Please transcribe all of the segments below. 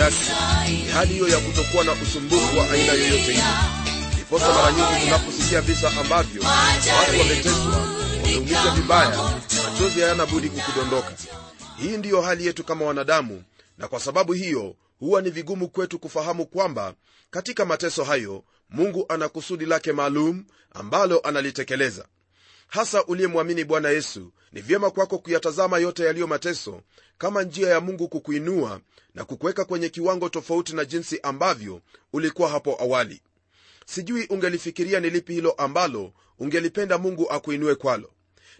yake ni hali hiyo ya kutokuwa na usumbufu wa aina yoyote ile. Ndiposa mara nyingi tunaposikia visa ambavyo watu wameteswa wameumizwa vibaya machozi hayana budi kukudondoka. Hii ndiyo hali yetu kama wanadamu na kwa sababu hiyo huwa ni vigumu kwetu kufahamu kwamba katika mateso hayo mungu ana kusudi lake maalum ambalo analitekeleza hasa uliyemwamini bwana yesu ni vyema kwako kuyatazama yote yaliyo mateso kama njia ya mungu kukuinua na kukuweka kwenye kiwango tofauti na jinsi ambavyo ulikuwa hapo awali. Sijui ungelifikiria ni lipi hilo ambalo ungelipenda mungu akuinue kwalo.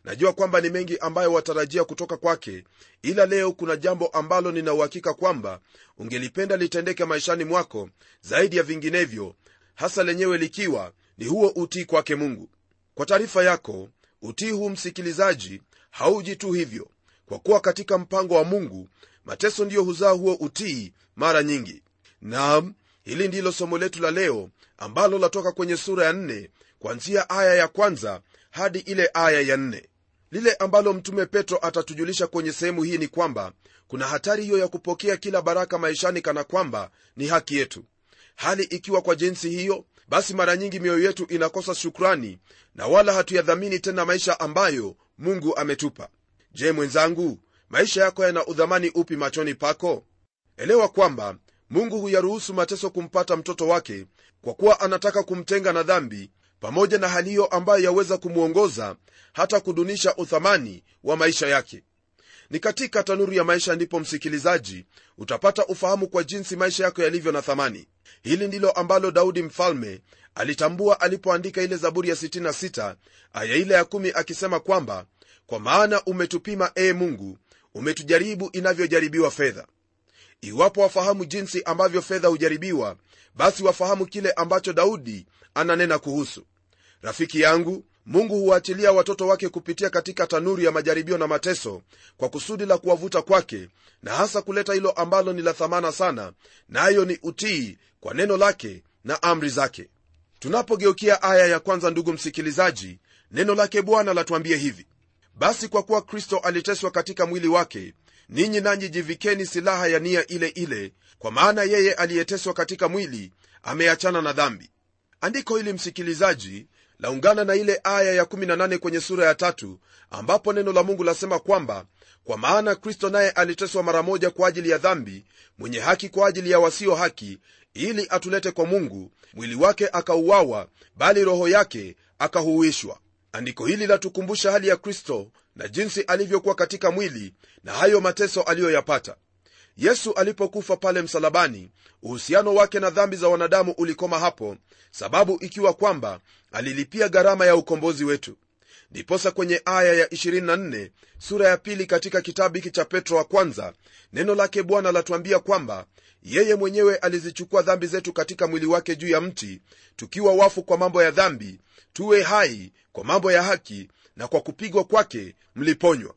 Najua kwamba ni mengi ambayo watarajia kutoka kwake ila leo kuna jambo ambalo ninauhakika kwamba ungelipenda litendeke maishani mwako zaidi ya vinginevyo hasa lenyewe likiwa ni huo utii kwake mungu. Kwa taarifa yako utii huu msikilizaji hauji tu hivyo. Kwa kuwa katika mpango wa mungu mateso ndiyo huzaa huo utii mara nyingi. Nam hili ndilo somo letu la leo ambalo latoka kwenye sura ya nne kwanzia aya ya kwanza hadi ile aya ya nne. Lile ambalo mtume petro atatujulisha kwenye sehemu hii ni kwamba kuna hatari hiyo ya kupokea kila baraka maishani kana kwamba ni haki yetu. Hali ikiwa kwa jinsi hiyo basi mara nyingi mioyo yetu inakosa shukrani na wala hatuyadhamini tena maisha ambayo mungu ametupa. Je mwenzangu maisha yako yana udhamani upi machoni pako? Elewa kwamba mungu huyaruhusu mateso kumpata mtoto wake kwa kuwa anataka kumtenga na dhambi pamoja na hali hiyo ambayo yaweza kumwongoza hata kudunisha uthamani wa maisha yake ni katika tanuru ya maisha ndipo msikilizaji utapata ufahamu kwa jinsi maisha yako yalivyo na thamani. Hili ndilo ambalo daudi mfalme alitambua alipoandika ile zaburi ya 66 aya ile ya 1 akisema kwamba kwa maana umetupima ee mungu umetujaribu inavyojaribiwa fedha. Iwapo wafahamu jinsi ambavyo fedha hujaribiwa basi wafahamu kile ambacho daudi ananena kuhusu. Rafiki yangu mungu huwaachilia watoto wake kupitia katika tanuru ya majaribio na mateso kwa kusudi la kuwavuta kwake na hasa kuleta hilo ambalo ni la thamana sana nayo na ni utii kwa neno lake na amri zake. Tunapogeukia aya ya kwanza ndugu msikilizaji neno lake bwana latuambie hivi. Basi kwa kuwa kristo aliteswa katika mwili wake ninyi nanyi jivikeni silaha ya nia ile ile kwa maana yeye aliyeteswa katika mwili ameachana na dhambi. Andiko hili msikilizaji laungana na ile aya ya18 kwenye sura ya tatu ambapo neno la mungu lasema kwamba kwa maana kristo naye aliteswa mara moja kwa ajili ya dhambi mwenye haki kwa ajili ya wasio haki ili atulete kwa mungu mwili wake akauawa bali roho yake akahuishwa. Andiko hili latukumbusha hali ya kristo na jinsi alivyokuwa katika mwili na hayo mateso aliyoyapata yesu alipokufa pale msalabani uhusiano wake na dhambi za wanadamu ulikoma hapo sababu ikiwa kwamba alilipia gharama ya ukombozi wetu. Ndiposa kwenye aya ya 24 sura ya pili katika kitabu hiki cha petro wa kwanza neno lake bwana latuambia kwamba yeye mwenyewe alizichukua dhambi zetu katika mwili wake juu ya mti tukiwa wafu kwa mambo ya dhambi tuwe hai kwa mambo ya haki na kwa kupigwa kwake mliponywa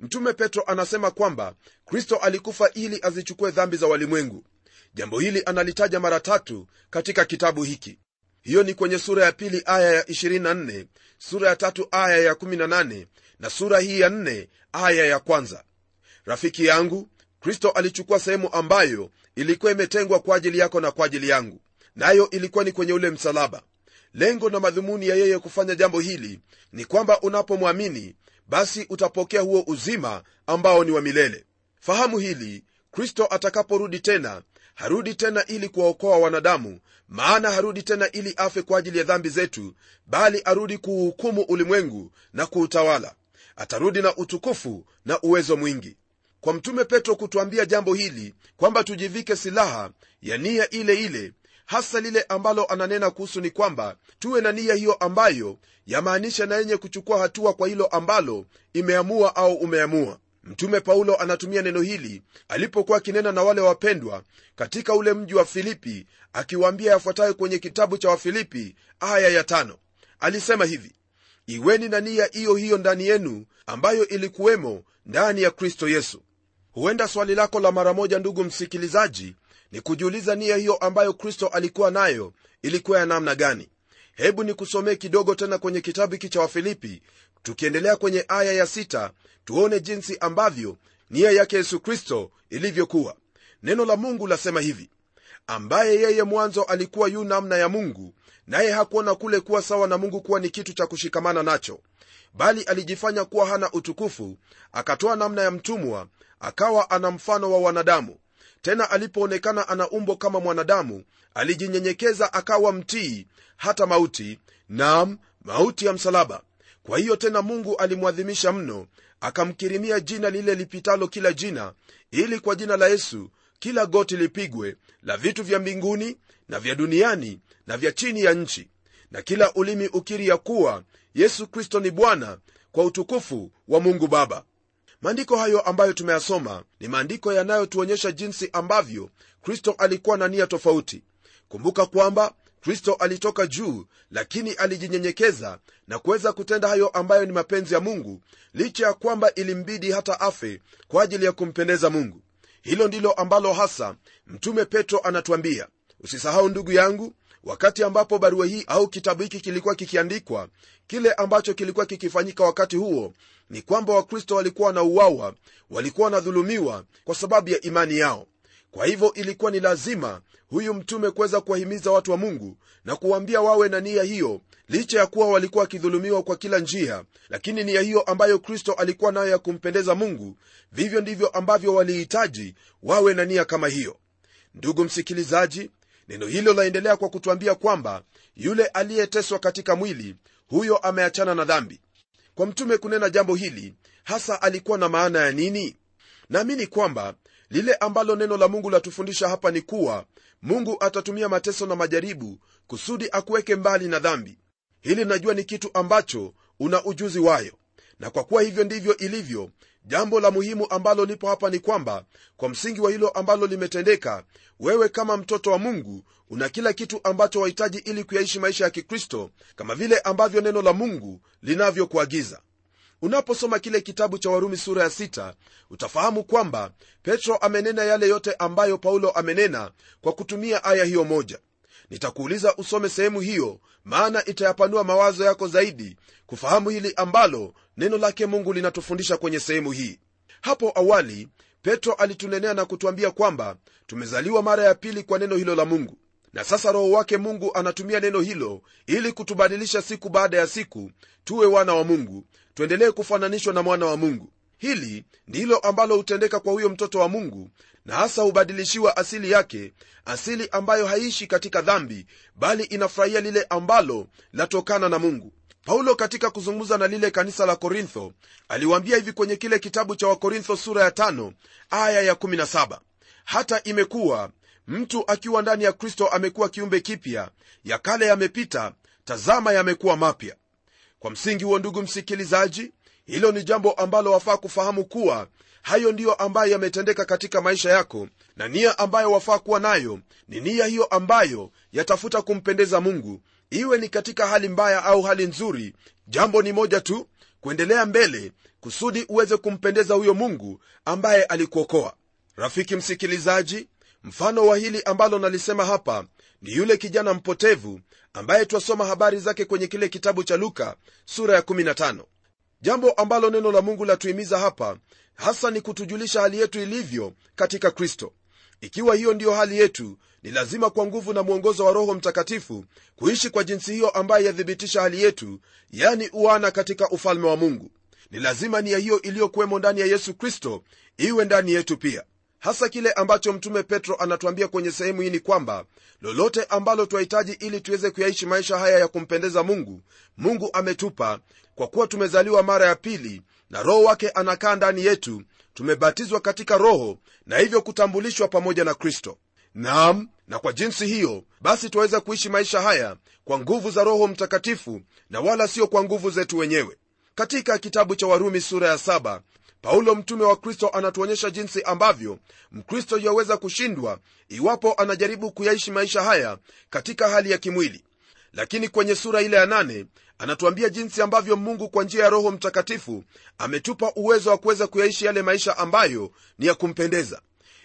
mtume petro anasema kwamba kristo alikufa ili azichukue dhambi za walimwengu. Jambo hili analitaja mara tatu katika kitabu hiki. Hiyo ni kwenye sura ya pili aya ya 24 sura ya tatu aya ya 18 na sura hii ya 4 aya ya kwanza. Rafiki yangu kristo alichukua sehemu ambayo ilikuwa imetengwa kwa ajili yako na kwa ajili yangu nayo ilikuwa ni kwenye ule msalaba. Lengo na madhumuni ya yeye kufanya jambo hili ni kwamba unapomwamini basi utapokea huo uzima ambao ni wa milele. Fahamu hili kristo atakaporudi tena harudi tena ili kuwaokoa wanadamu maana harudi tena ili afe kwa ajili ya dhambi zetu bali arudi kuuhukumu ulimwengu na kuutawala. Atarudi na utukufu na uwezo mwingi. Kwa mtume petro kutuambia jambo hili kwamba tujivike silaha ya nia ile ile hasa lile ambalo ananena kuhusu ni kwamba tuwe na nia hiyo ambayo yamaanisha na yenye kuchukua hatua kwa hilo ambalo imeamua au umeamua. Mtume paulo anatumia neno hili alipokuwa akinena na wale wapendwa katika ule mji wa filipi akiwaambia yafuatayo kwenye kitabu cha wafilipi aya ya tano. Alisema hivi iweni na nia iyo hiyo ndani yenu ambayo ilikuwemo ndani ya kristo yesu. Huenda swali lako la mara moja ndugu msikilizaji ni kujiuliza nia hiyo ambayo kristo alikuwa nayo ilikuwa ya namna gani? Hebu nikusomee kidogo tena kwenye kitabu hiki cha wafilipi tukiendelea kwenye aya ya sita tuone jinsi ambavyo nia yake yesu kristo ilivyokuwa. Neno la mungu lasema hivi ambaye yeye mwanzo alikuwa yu namna ya mungu naye hakuona kule kuwa sawa na mungu kuwa ni kitu cha kushikamana nacho. Bali alijifanya kuwa hana utukufu akatoa namna ya mtumwa akawa ana mfano wa wanadamu tena alipoonekana ana umbo kama mwanadamu alijinyenyekeza akawa mtii hata mauti nam mauti ya msalaba. Kwa hiyo tena mungu alimwadhimisha mno akamkirimia jina lile lipitalo kila jina ili kwa jina la yesu kila goti lipigwe la vitu vya mbinguni na vya duniani na vya chini ya nchi. Na kila ulimi ukiri ya kuwa yesu kristo ni bwana kwa utukufu wa mungu baba maandiko hayo ambayo tumeyasoma ni maandiko yanayotuonyesha jinsi ambavyo kristo alikuwa na nia tofauti. Kumbuka kwamba kristo alitoka juu lakini alijinyenyekeza na kuweza kutenda hayo ambayo ni mapenzi ya mungu licha ya kwamba ilimbidi hata afe kwa ajili ya kumpendeza mungu. Hilo ndilo ambalo hasa mtume petro anatuambia. Usisahau ndugu yangu wakati ambapo barua hii au kitabu hiki kilikuwa kikiandikwa kile ambacho kilikuwa kikifanyika wakati huo ni kwamba wakristo walikuwa wanauawa walikuwa wanadhulumiwa kwa sababu ya imani yao. Kwa hivyo ilikuwa ni lazima huyu mtume kuweza kuwahimiza watu wa mungu na kuwaambia wawe na nia hiyo licha ya kuwa walikuwa wakidhulumiwa kwa kila njia lakini nia hiyo ambayo kristo alikuwa nayo ya kumpendeza mungu vivyo ndivyo ambavyo walihitaji wawe na nia kama hiyo. Ndugu msikilizaji neno hilo laendelea kwa kutwambia kwamba yule aliyeteswa katika mwili huyo ameachana na dhambi. Kwa mtume kunena jambo hili hasa alikuwa na maana ya nini? Naamini kwamba lile ambalo neno la mungu latufundisha hapa ni kuwa mungu atatumia mateso na majaribu kusudi akuweke mbali na dhambi. Hili najua ni kitu ambacho una ujuzi wayo na kwa kuwa hivyo ndivyo ilivyo jambo la muhimu ambalo lipo hapa ni kwamba kwa msingi wa hilo ambalo limetendeka wewe kama mtoto wa mungu una kila kitu ambacho wahitaji ili kuyaishi maisha ya kikristo kama vile ambavyo neno la mungu linavyokuagiza. Unaposoma kile kitabu cha warumi sura ya sita, utafahamu kwamba petro amenena yale yote ambayo paulo amenena kwa kutumia aya hiyo moja nitakuuliza usome sehemu hiyo maana itayapanua mawazo yako zaidi kufahamu hili ambalo neno lake mungu linatufundisha kwenye sehemu hii. Hapo awali petro alitunenea na kutwambia kwamba tumezaliwa mara ya pili kwa neno hilo la mungu. Na sasa roho wake mungu anatumia neno hilo ili kutubadilisha siku baada ya siku tuwe wana wa mungu tuendelee kufananishwa na mwana wa mungu. Hili ndilo ambalo hutendeka kwa huyo mtoto wa mungu na hasa hubadilishiwa asili yake asili ambayo haishi katika dhambi bali inafurahia lile ambalo latokana na mungu. Paulo katika kuzungumza na lile kanisa la korintho aliwaambia hivi kwenye kile kitabu cha wakorintho sura ya tano, aya ya 17 hata imekuwa mtu akiwa ndani ya kristo amekuwa kiumbe kipya ya kale yamepita tazama yamekuwa mapya. Kwa msingi huo ndugu msikilizaji hilo ni jambo ambalo wafaa kufahamu kuwa hayo ndiyo ambayo yametendeka katika maisha yako na nia ambayo wafaa kuwa nayo ni nia hiyo ambayo yatafuta kumpendeza mungu. Iwe ni katika hali mbaya au hali nzuri jambo ni moja tu kuendelea mbele kusudi uweze kumpendeza huyo mungu ambaye alikuokoa. Rafiki msikilizaji mfano wa hili ambalo nalisema hapa ni yule kijana mpotevu ambaye twasoma habari zake kwenye kile kitabu cha luka sura ya 15 jambo ambalo neno la mungu latuhimiza hapa hasa ni kutujulisha hali yetu ilivyo katika kristo. Ikiwa hiyo ndiyo hali yetu ni lazima kwa nguvu na mwongozo wa roho mtakatifu kuishi kwa jinsi hiyo ambaye yathibitisha hali yetu yani uana katika ufalme wa mungu. Ni lazima nia hiyo iliyokuwemo ndani ya yesu kristo iwe ndani yetu pia. Hasa kile ambacho mtume petro anatuambia kwenye sehemu hii ni kwamba lolote ambalo twahitaji ili tuweze kuyaishi maisha haya ya kumpendeza mungu mungu ametupa kwa kuwa tumezaliwa mara ya pili na roho wake anakaa ndani yetu tumebatizwa katika roho na hivyo kutambulishwa pamoja na kristo. Naam na kwa jinsi hiyo basi twaweza kuishi maisha haya kwa nguvu za roho mtakatifu na wala sio kwa nguvu zetu wenyewe. Katika kitabu cha warumi sura ya saba paulo mtume wa kristo anatuonyesha jinsi ambavyo mkristo yaweza kushindwa iwapo anajaribu kuyaishi maisha haya katika hali ya kimwili. Lakini kwenye sura ile ya nane anatuambia jinsi ambavyo mungu kwa njia ya roho mtakatifu ametupa uwezo wa kuweza kuyaishi yale maisha ambayo ni ya kumpendeza.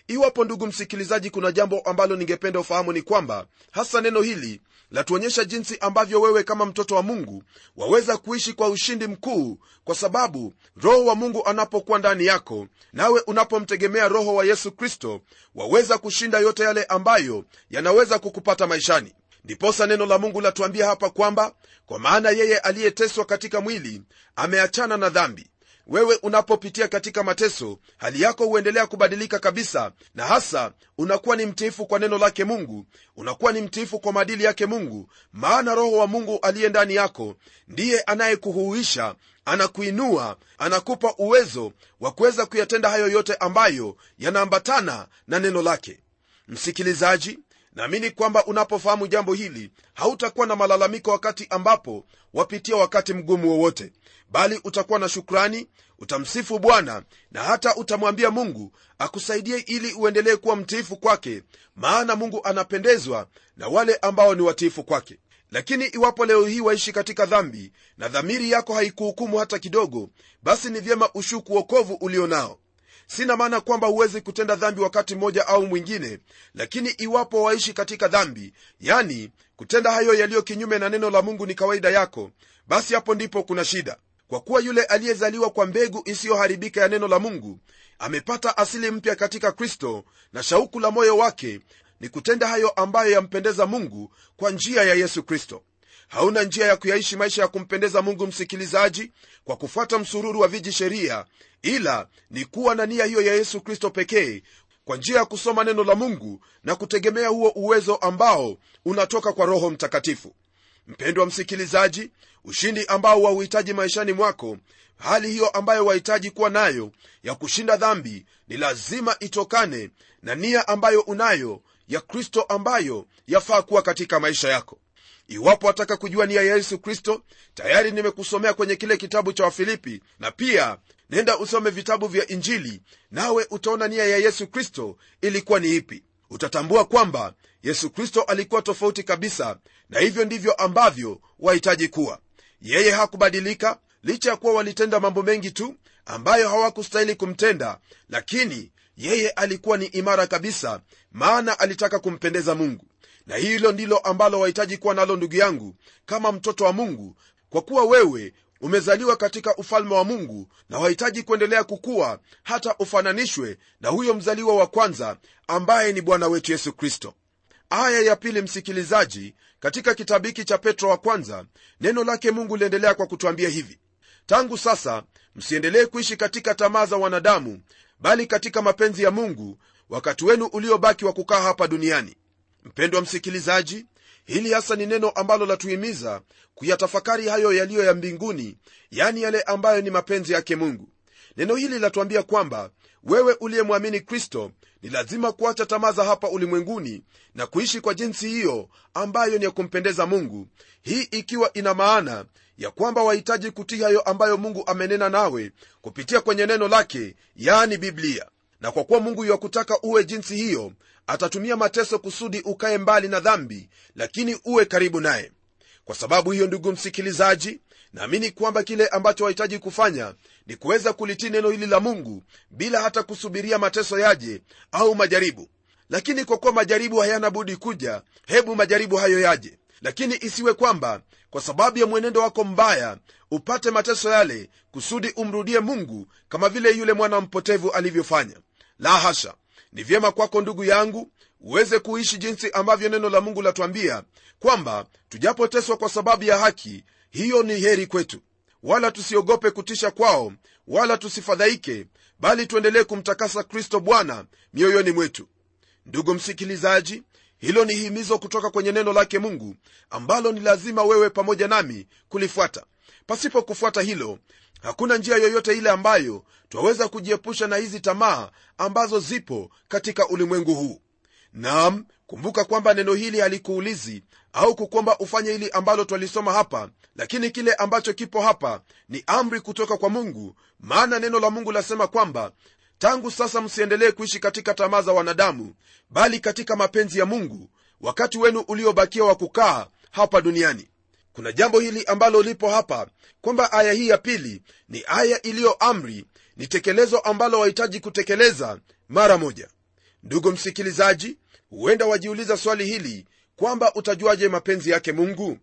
Iwapo ndugu msikilizaji kuna jambo ambalo ningependa ufahamu ni kwamba hasa neno hili latuonyesha jinsi ambavyo wewe kama mtoto wa mungu waweza kuishi kwa ushindi mkuu kwa sababu roho wa mungu anapokuwa ndani yako nawe unapomtegemea roho wa yesu kristo waweza kushinda yote yale ambayo yanaweza kukupata maishani ndiposa neno la mungu latuambia hapa kwamba kwa maana yeye aliyeteswa katika mwili ameachana na dhambi. Wewe unapopitia katika mateso hali yako huendelea kubadilika kabisa na hasa unakuwa ni mtiifu kwa neno lake mungu unakuwa ni mtiifu kwa maadili yake mungu maana roho wa mungu aliye ndani yako ndiye anayekuhuisha anakuinua anakupa uwezo wa kuweza kuyatenda hayo yote ambayo yanaambatana na neno lake. Msikilizaji naamini kwamba unapofahamu jambo hili hautakuwa na malalamiko wakati ambapo wapitia wakati mgumu wowote bali utakuwa na shukrani utamsifu bwana na hata utamwambia mungu akusaidie ili uendelee kuwa mtiifu kwake maana mungu anapendezwa na wale ambao ni watiifu kwake. Lakini iwapo leo hii waishi katika dhambi na dhamiri yako haikuhukumu hata kidogo basi ni vyema ushuku wokovu ulio nao sina maana kwamba huwezi kutenda dhambi wakati mmoja au mwingine lakini iwapo waishi katika dhambi yani kutenda hayo yaliyo kinyume na neno la mungu ni kawaida yako basi hapo ndipo kuna shida. Kwa kuwa yule aliyezaliwa kwa mbegu isiyoharibika ya neno la mungu amepata asili mpya katika kristo na shauku la moyo wake ni kutenda hayo ambayo yampendeza mungu kwa njia ya yesu kristo hauna njia ya kuyaishi maisha ya kumpendeza mungu msikilizaji kwa kufuata msururu wa viji sheria ila ni kuwa na nia hiyo ya yesu kristo pekee kwa njia ya kusoma neno la mungu na kutegemea huo uwezo ambao unatoka kwa roho mtakatifu. Mpendwa msikilizaji ushindi ambao wauhitaji maishani mwako hali hiyo ambayo wahitaji kuwa nayo ya kushinda dhambi ni lazima itokane na nia ambayo unayo ya kristo ambayo yafaa kuwa katika maisha yako iwapo wataka kujua nia ya yesu kristo tayari nimekusomea kwenye kile kitabu cha wafilipi na pia nenda usome vitabu vya injili nawe utaona nia ya yesu kristo ilikuwa ni ipi. Utatambua kwamba yesu kristo alikuwa tofauti kabisa na hivyo ndivyo ambavyo wahitaji kuwa. Yeye hakubadilika licha ya kuwa walitenda mambo mengi tu ambayo hawakustahili kumtenda lakini yeye alikuwa ni imara kabisa maana alitaka kumpendeza mungu na hilo ndilo ambalo wahitaji kuwa nalo ndugu yangu kama mtoto wa mungu kwa kuwa wewe umezaliwa katika ufalme wa mungu na wahitaji kuendelea kukuwa hata ufananishwe na huyo mzaliwa wa kwanza ambaye ni bwana wetu yesu kristo. Aya ya pili msikilizaji katika kitabu hiki cha petro wa kwanza neno lake mungu liendelea kwa kutwambia hivi. Tangu sasa msiendelee kuishi katika tamaa za wanadamu bali katika mapenzi ya mungu wakati wenu uliobaki wa kukaa hapa duniani mpendwa msikilizaji hili hasa ni neno ambalo latuhimiza kuyatafakari hayo yaliyo ya mbinguni yani yale ambayo ni mapenzi yake mungu. Neno hili latuambia kwamba wewe uliyemwamini kristo ni lazima kuacha tamaa za hapa ulimwenguni na kuishi kwa jinsi hiyo ambayo ni ya kumpendeza mungu. Hii ikiwa ina maana ya kwamba wahitaji kutii hayo ambayo mungu amenena nawe kupitia kwenye neno lake yani biblia na kwa kuwa mungu yuwakutaka uwe jinsi hiyo atatumia mateso kusudi ukaye mbali na dhambi lakini uwe karibu naye. Kwa sababu hiyo ndugu msikilizaji naamini kwamba kile ambacho wahitaji kufanya ni kuweza kulitii neno hili la mungu bila hata kusubiria mateso yaje au majaribu. Lakini kwa kuwa majaribu hayana budi kuja hebu majaribu hayo yaje. Lakini isiwe kwamba kwa sababu ya mwenendo wako mbaya upate mateso yale kusudi umrudie mungu kama vile yule mwana mpotevu alivyofanya la hasha. Ni vyema kwako ndugu yangu uweze kuishi jinsi ambavyo neno la mungu latwambia kwamba tujapoteswa kwa sababu ya haki hiyo ni heri kwetu. Wala tusiogope kutisha kwao wala tusifadhaike bali tuendelee kumtakasa kristo bwana mioyoni mwetu. Ndugu msikilizaji hilo ni himizo kutoka kwenye neno lake mungu ambalo ni lazima wewe pamoja nami kulifuata. Pasipo kufuata hilo hakuna njia yoyote ile ambayo twaweza kujiepusha na hizi tamaa ambazo zipo katika ulimwengu huu. Nam kumbuka kwamba neno hili halikuulizi au kukwamba ufanye hili ambalo twalisoma hapa lakini kile ambacho kipo hapa ni amri kutoka kwa mungu maana neno la mungu lasema kwamba tangu sasa msiendelee kuishi katika tamaa za wanadamu bali katika mapenzi ya mungu wakati wenu uliobakia wa kukaa hapa duniani kuna jambo hili ambalo lipo hapa kwamba aya hii ya pili ni aya iliyo amri ni tekelezo ambalo wahitaji kutekeleza mara moja. Ndugu msikilizaji huenda wajiuliza swali hili kwamba utajuaje mapenzi yake mungu?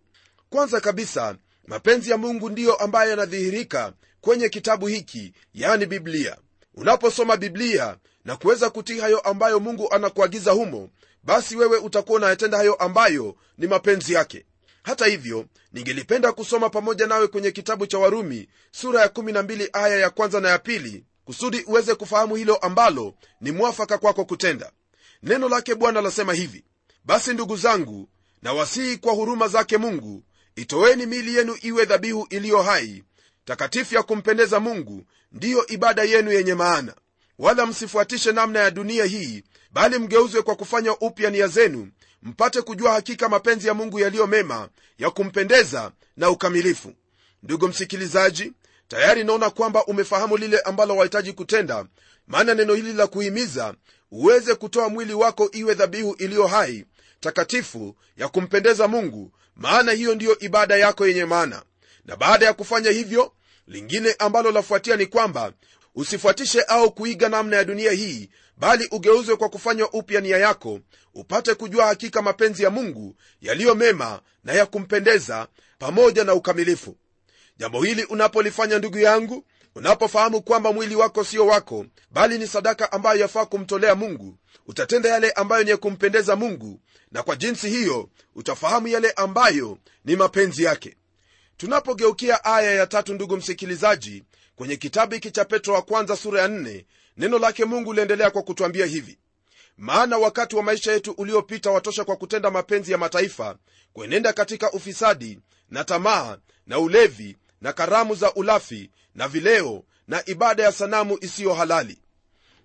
Kwanza kabisa mapenzi ya mungu ndiyo ambayo yanadhihirika kwenye kitabu hiki yani biblia. Unaposoma biblia na kuweza kutii hayo ambayo mungu anakuagiza humo basi wewe utakuwa unayatenda hayo ambayo ni mapenzi yake hata hivyo ningelipenda kusoma pamoja nawe kwenye kitabu cha warumi sura ya 12 aya ya kwanza na ya pili kusudi uweze kufahamu hilo ambalo ni mwafaka kwako kutenda. Neno lake bwana lasema hivi basi ndugu zangu nawasihi kwa huruma zake mungu itoweni mili yenu iwe dhabihu iliyo hai takatifu ya kumpendeza mungu ndiyo ibada yenu yenye maana. Wala msifuatishe namna ya dunia hii bali mgeuzwe kwa kufanya upya nia zenu mpate kujua hakika mapenzi ya mungu yaliyo mema ya kumpendeza na ukamilifu. Ndugu msikilizaji tayari naona kwamba umefahamu lile ambalo wahitaji kutenda maana neno hili la kuhimiza uweze kutoa mwili wako iwe dhabihu iliyo hai takatifu ya kumpendeza mungu maana hiyo ndiyo ibada yako yenye maana. Na baada ya kufanya hivyo lingine ambalo lafuatia ni kwamba usifuatishe au kuiga namna ya dunia hii bali ugeuzwe kwa kufanywa upya nia yako upate kujua hakika mapenzi ya mungu yaliyo mema na ya kumpendeza pamoja na ukamilifu. Jambo hili unapolifanya ndugu yangu unapofahamu kwamba mwili wako sio wako bali ni sadaka ambayo yafaa kumtolea mungu utatenda yale ambayo ni ya kumpendeza mungu na kwa jinsi hiyo utafahamu yale ambayo ni mapenzi yake. Tunapogeukia aya ya tatu ndugu msikilizaji kwenye kitabu hiki cha petro wa kwanza sura ya nne, neno lake mungu liendelea kwa kutwambia hivi. Maana wakati wa maisha yetu uliopita watosha kwa kutenda mapenzi ya mataifa kuenenda katika ufisadi na tamaa na ulevi na karamu za ulafi na vileo na ibada ya sanamu isiyo halali.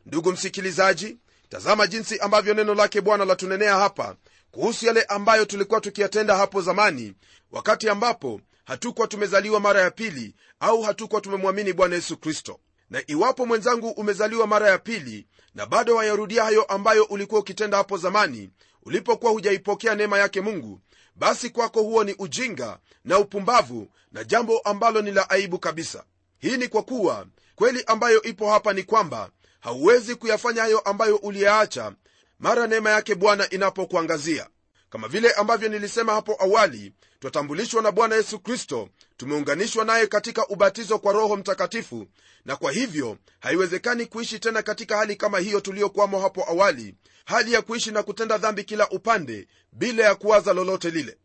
Ndugu msikilizaji tazama jinsi ambavyo neno lake bwana latunenea hapa kuhusu yale ambayo tulikuwa tukiyatenda hapo zamani wakati ambapo hatukuwa tumezaliwa mara ya pili au hatukuwa tumemwamini bwana yesu kristo. Na iwapo mwenzangu umezaliwa mara ya pili na bado wayarudia hayo ambayo ulikuwa ukitenda hapo zamani ulipokuwa hujaipokea neema yake mungu basi kwako huo ni ujinga na upumbavu na jambo ambalo ni la aibu kabisa. Hii ni kwa kuwa kweli ambayo ipo hapa ni kwamba hauwezi kuyafanya hayo ambayo uliyaacha mara neema yake bwana inapokuangazia kama vile ambavyo nilisema hapo awali twatambulishwa na bwana yesu kristo tumeunganishwa naye katika ubatizo kwa roho mtakatifu na kwa hivyo haiwezekani kuishi tena katika hali kama hiyo tuliyokwamo hapo awali hali ya kuishi na kutenda dhambi kila upande bila ya kuwaza lolote lile.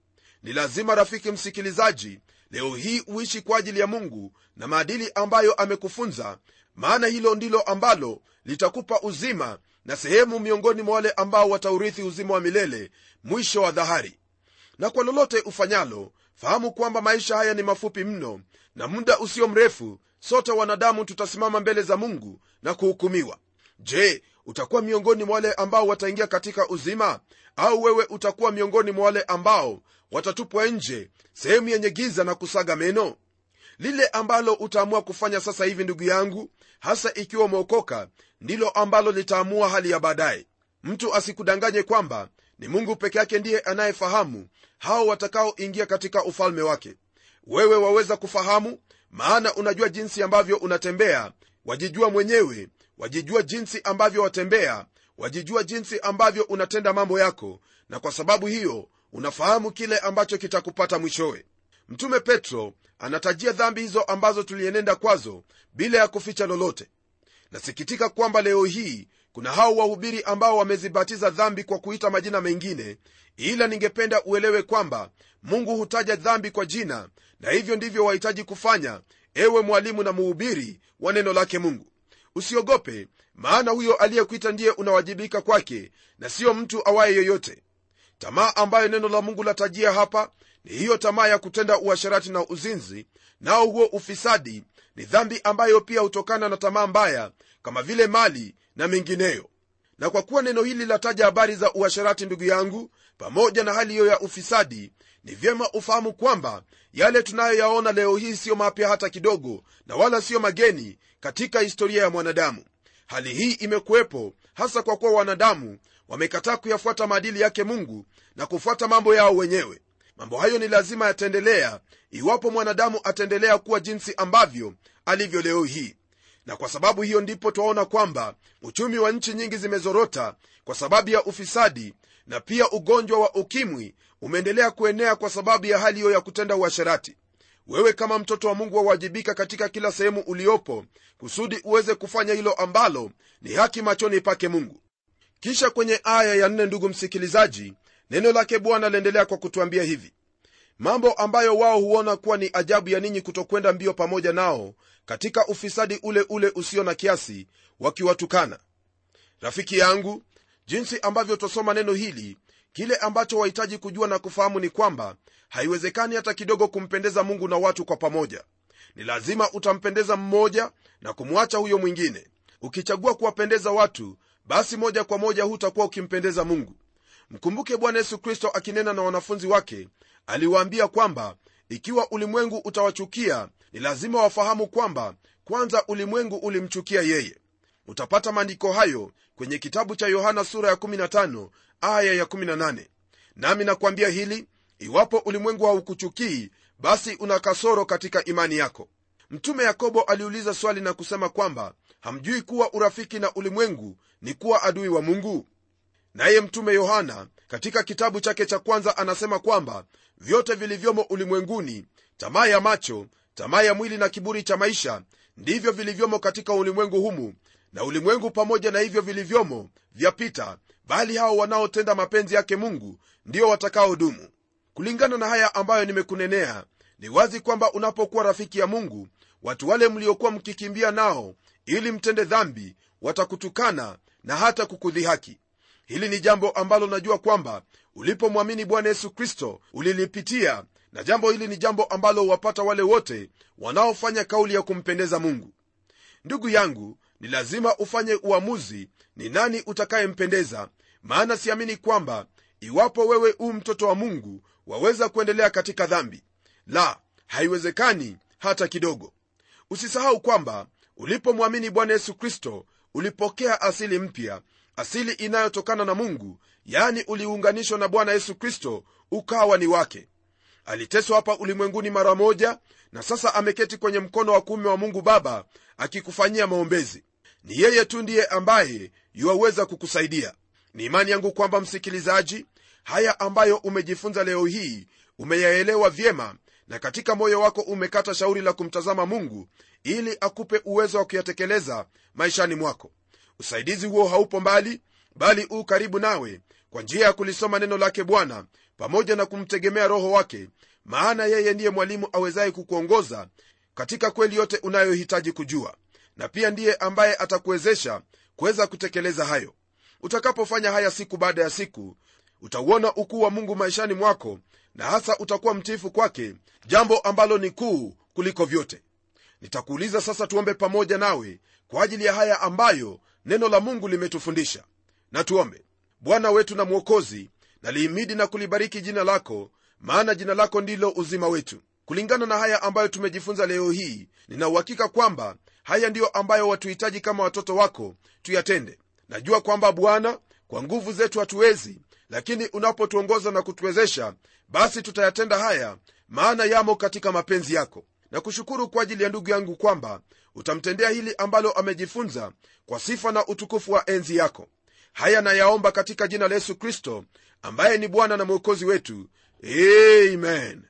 Ni lazima rafiki msikilizaji leo hii uishi kwa ajili ya mungu na maadili ambayo amekufunza maana hilo ndilo ambalo litakupa uzima na sehemu miongoni mwa wale ambao wataurithi uzima wa milele mwisho wa dhahari. Na kwa lolote ufanyalo fahamu kwamba maisha haya ni mafupi mno na muda usio mrefu sote wanadamu tutasimama mbele za mungu na kuhukumiwa. Je utakuwa miongoni mwa wale ambao wataingia katika uzima? Au wewe utakuwa miongoni mwa wale ambao watatupwa nje sehemu yenye giza na kusaga meno lile ambalo utaamua kufanya sasa hivi ndugu yangu hasa ikiwa umeokoka ndilo ambalo litaamua hali ya baadaye. Mtu asikudanganye kwamba ni mungu peke yake ndiye anayefahamu hao watakaoingia katika ufalme wake. Wewe waweza kufahamu maana unajua jinsi ambavyo unatembea wajijua mwenyewe wajijua jinsi ambavyo watembea wajijua jinsi ambavyo unatenda mambo yako na kwa sababu hiyo unafahamu kile ambacho kitakupata mwishowe mtume petro anatajia dhambi hizo ambazo tulienenda kwazo bila ya kuficha lolote. Nasikitika kwamba leo hii kuna hao wahubiri ambao wamezibatiza dhambi kwa kuita majina mengine ila ningependa uelewe kwamba mungu hutaja dhambi kwa jina na hivyo ndivyo wahitaji kufanya ewe mwalimu na muhubiri wa neno lake mungu. Usiogope maana huyo aliyekuita ndiye unawajibika kwake na siyo mtu awaye yoyote. Tamaa ambayo neno la mungu latajia hapa hiyo tamaa ya kutenda uasharati na uzinzi nao huo ufisadi ni dhambi ambayo pia hutokana na tamaa mbaya kama vile mali na mengineyo. Na kwa kuwa neno hili lataja habari za uasherati ndugu yangu pamoja na hali hiyo ya ufisadi ni vyema ufahamu kwamba yale tunayoyaona leo hii siyo mapya hata kidogo na wala siyo mageni katika historia ya mwanadamu. Hali hii imekuwepo hasa kwa kuwa wanadamu wamekataa kuyafuata maadili yake mungu na kufuata mambo yao wenyewe mambo hayo ni lazima yataendelea iwapo mwanadamu ataendelea kuwa jinsi ambavyo alivyo leo hii. Na kwa sababu hiyo ndipo twaona kwamba uchumi wa nchi nyingi zimezorota kwa sababu ya ufisadi na pia ugonjwa wa ukimwi umeendelea kuenea kwa sababu ya hali hiyo ya kutenda uasherati. Wewe kama mtoto wa mungu wawajibika katika kila sehemu uliopo kusudi uweze kufanya hilo ambalo ni haki machoni pake mungu. Kisha kwenye aya ya nne ndugu msikilizaji neno lake bwana laendelea kwa kutuambia hivi mambo ambayo wao huona kuwa ni ajabu ya ninyi kutokwenda mbio pamoja nao katika ufisadi ule ule usio na kiasi wakiwatukana. Rafiki yangu jinsi ambavyo twasoma neno hili kile ambacho wahitaji kujua na kufahamu ni kwamba haiwezekani hata kidogo kumpendeza mungu na watu kwa pamoja. Ni lazima utampendeza mmoja na kumwacha huyo mwingine. Ukichagua kuwapendeza watu basi moja kwa moja hutakuwa ukimpendeza mungu mkumbuke bwana yesu kristo akinena na wanafunzi wake. Aliwaambia kwamba ikiwa ulimwengu utawachukia ni lazima wafahamu kwamba kwanza ulimwengu ulimchukia yeye. Utapata maandiko hayo kwenye kitabu cha yohana sura ya 15 aya ya 18 nami nakwambia hili iwapo ulimwengu haukuchukii basi una kasoro katika imani yako. Mtume yakobo aliuliza swali na kusema kwamba hamjui kuwa urafiki na ulimwengu ni kuwa adui wa mungu naye mtume yohana katika kitabu chake cha kwanza anasema kwamba vyote vilivyomo ulimwenguni tamaa ya macho tamaa ya mwili na kiburi cha maisha ndivyo vilivyomo katika ulimwengu humu na ulimwengu pamoja na hivyo vilivyomo vyapita bali hao wanaotenda mapenzi yake mungu ndio watakaodumu. Kulingana na haya ambayo nimekunenea ni wazi kwamba unapokuwa rafiki ya mungu watu wale mliokuwa mkikimbia nao ili mtende dhambi watakutukana na hata kukudhihaki hili ni jambo ambalo najua kwamba ulipomwamini bwana yesu kristo ulilipitia na jambo hili ni jambo ambalo huwapata wale wote wanaofanya kauli ya kumpendeza mungu. Ndugu yangu ni lazima ufanye uamuzi ni nani utakayempendeza maana siamini kwamba iwapo wewe u mtoto wa mungu waweza kuendelea katika dhambi. La haiwezekani hata kidogo. Usisahau kwamba ulipomwamini bwana yesu kristo ulipokea asili mpya asili inayotokana na mungu yaani uliunganishwa na bwana yesu kristo ukawa ni wake. Aliteswa hapa ulimwenguni mara moja na sasa ameketi kwenye mkono wa kuume wa mungu baba akikufanyia maombezi. Ni yeye tu ndiye ambaye yuwaweza kukusaidia. Ni imani yangu kwamba msikilizaji haya ambayo umejifunza leo hii umeyaelewa vyema na katika moyo wako umekata shauri la kumtazama mungu ili akupe uwezo wa kuyatekeleza maishani mwako usaidizi huo haupo mbali bali u karibu nawe kwa njia ya kulisoma neno lake bwana pamoja na kumtegemea roho wake maana yeye ndiye mwalimu awezaye kukuongoza katika kweli yote unayohitaji kujua na pia ndiye ambaye atakuwezesha kuweza kutekeleza hayo. Utakapofanya haya siku baada ya siku utauona ukuu wa mungu maishani mwako na hasa utakuwa mtiifu kwake jambo ambalo ni kuu kuliko vyote. Nitakuuliza sasa tuombe pamoja nawe kwa ajili ya haya ambayo neno la mungu limetufundisha. Na tuombe. Bwana wetu na mwokozi nalihimidi na kulibariki jina lako maana jina lako ndilo uzima wetu. Kulingana na haya ambayo tumejifunza leo hii ninauhakika kwamba haya ndiyo ambayo watuhitaji kama watoto wako tuyatende. Najua kwamba bwana kwa nguvu zetu hatuwezi lakini unapotuongoza na kutuwezesha basi tutayatenda haya maana yamo katika mapenzi yako na kushukuru kwa ajili ya ndugu yangu kwamba utamtendea hili ambalo amejifunza kwa sifa na utukufu wa enzi yako. Haya nayaomba katika jina la yesu kristo ambaye ni bwana na mwokozi wetu. Amen.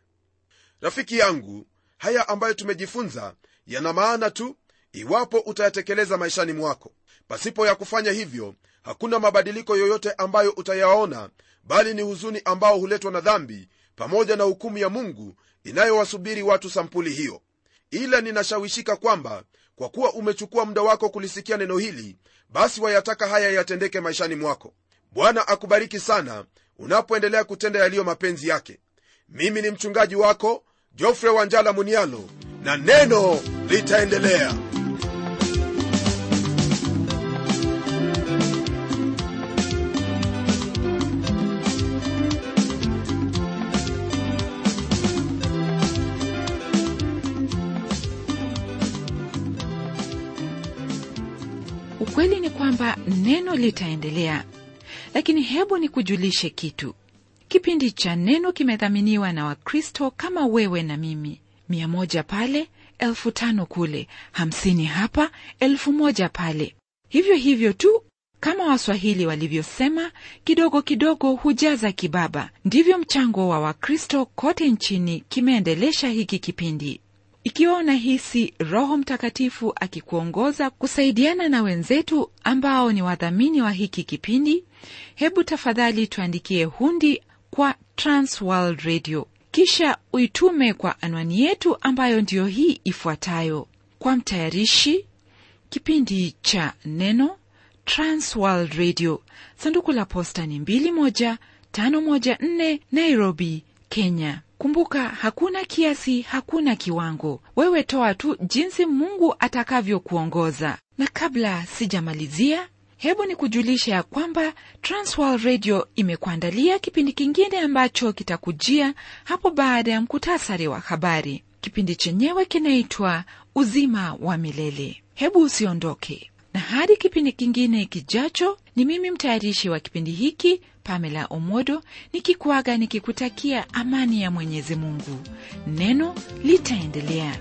Rafiki yangu haya ambayo tumejifunza yana maana tu iwapo utayatekeleza maishani mwako. Pasipo ya kufanya hivyo hakuna mabadiliko yoyote ambayo utayaona bali ni huzuni ambao huletwa na dhambi pamoja na hukumu ya mungu inayowasubiri watu sampuli hiyo. Ila ninashawishika kwamba kwa kuwa umechukua muda wako kulisikia neno hili basi wayataka haya yatendeke maishani mwako. Bwana akubariki sana unapoendelea kutenda yaliyo mapenzi yake. Mimi ni mchungaji wako jofre wanjala munialo na neno litaendelea ukweli ni kwamba neno litaendelea. Lakini hebu nikujulishe kitu. Kipindi cha neno kimedhaminiwa na wakristo kama wewe na mimi. Mia moja pale elfu tano kule. Hamsini hapa elfu moja pale. Hivyo hivyo tu kama waswahili walivyosema kidogo kidogo hujaza kibaba. Ndivyo mchango wa wakristo kote nchini kimeendelesha hiki kipindi ikiwa unahisi roho mtakatifu akikuongoza kusaidiana na wenzetu ambao ni wadhamini wa hiki kipindi hebu tafadhali tuandikie hundi kwa transworld radio. Kisha uitume kwa anwani yetu ambayo ndiyo hii ifuatayo. Kwa mtayarishi kipindi cha neno transworld radio. Sanduku la posta ni 21514 nairobi kenya. Kumbuka hakuna kiasi hakuna kiwango. Wewe toa tu jinsi mungu atakavyokuongoza. Na kabla sijamalizia hebu ni kujulisha ya kwamba transworld radio imekuandalia kipindi kingine ambacho kitakujia hapo baada ya mkutasari wa habari. Kipindi chenyewe kinaitwa uzima wa milele. Hebu usiondoke. Na hadi kipindi kingine kijacho ni mimi mtayarishi wa kipindi hiki pamela omodo nikikuaga nikikutakia amani ya mwenyezi mungu. Neno litaendelea